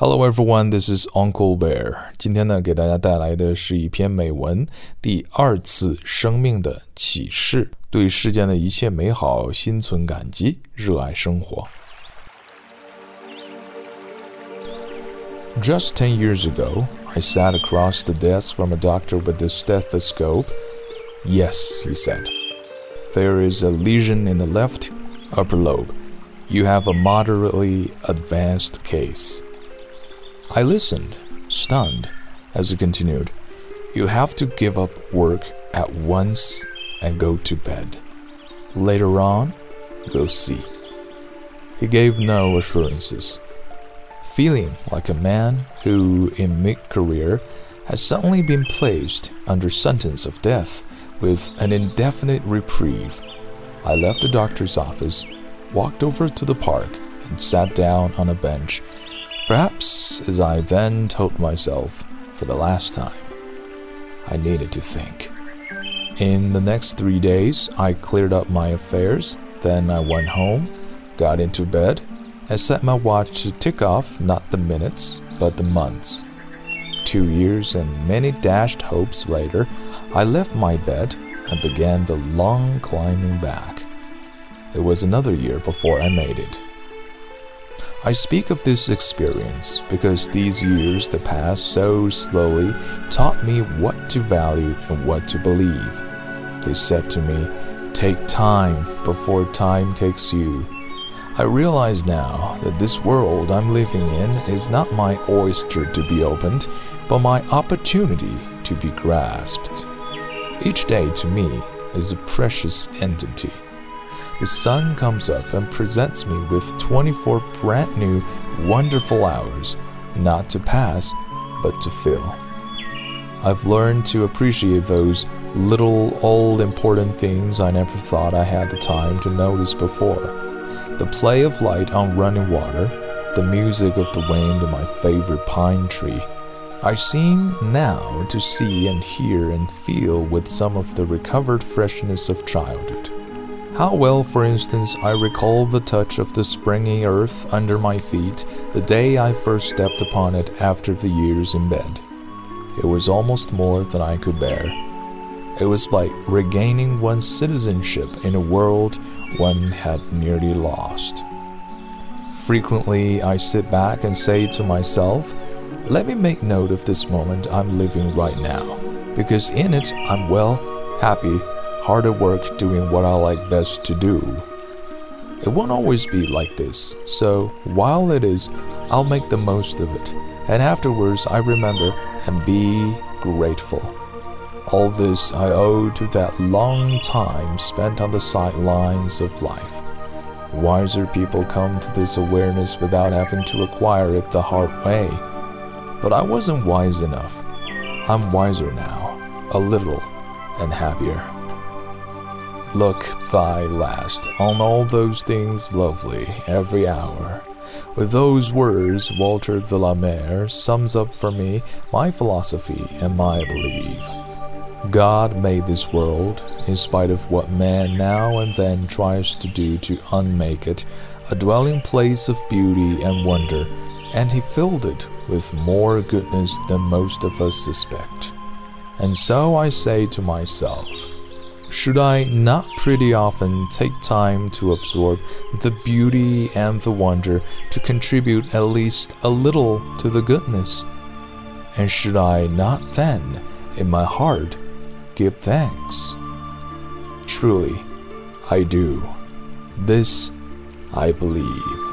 Hello everyone, this is Uncle Bear。今天呢，给大家带来的是一篇美文，第二次生命的启示，对世间的一切美好心存感激，热爱生活。Just ten years ago, I sat across the desk from a doctor with a stethoscope. Yes, he said. There is a lesion in the left upper lobe. You have a moderately advanced case. I listened, stunned, as he continued. You have to give up work at once and go to bed. Later on, we'll see. He gave no assurances. Feeling like a man who, in mid career, has suddenly been placed under sentence of death with an indefinite reprieve, I left the doctor's office, walked over to the park, and sat down on a bench Perhaps, as I then told myself for the last time, I needed to think. In the next three days, I cleared up my affairs, then I went home, got into bed, and set my watch to tick off not the minutes, but the months. Two years and many dashed hopes later, I left my bed and began the long climbing back. It was another year before I made it. I speak of this experience because these years that passed so slowly taught me what to value and what to believe. They said to me, Take time before time takes you. I realize now that this world I'm living in is not my oyster to be opened, but my opportunity to be grasped. Each day to me is a precious entity the sun comes up and presents me with 24 brand new, wonderful hours, not to pass, but to fill. I've learned to appreciate those little, old, important things I never thought I had the time to notice before. The play of light on running water, the music of the wind in my favorite pine tree. I seem now to see and hear and feel with some of the recovered freshness of childhood. How well, for instance, I recall the touch of the springy earth under my feet the day I first stepped upon it after the years in bed. It was almost more than I could bear. It was like regaining one's citizenship in a world one had nearly lost. Frequently, I sit back and say to myself, let me make note of this moment I'm living right now, because in it I'm well, happy, hard at work doing what I like best to do. It won't always be like this, so while it is, I'll make the most of it, and afterwards I remember and be grateful. All this I owe to that long time spent on the sidelines of life. Wiser people come to this awareness without having to acquire it the hard way. But I wasn't wise enough. I'm wiser now, a little, and happier. Look thy last on all those things lovely every hour. With those words, Walter de la Mare sums up for me my philosophy and my belief. God made this world, in spite of what man now and then tries to do to unmake it, a dwelling place of beauty and wonder, and He filled it with more goodness than most of us suspect. And so I say to myself, should I not pretty often take time to absorb the beauty and the wonder to contribute at least a little to the goodness? And should I not then, in my heart, give thanks? Truly, I do. This I believe.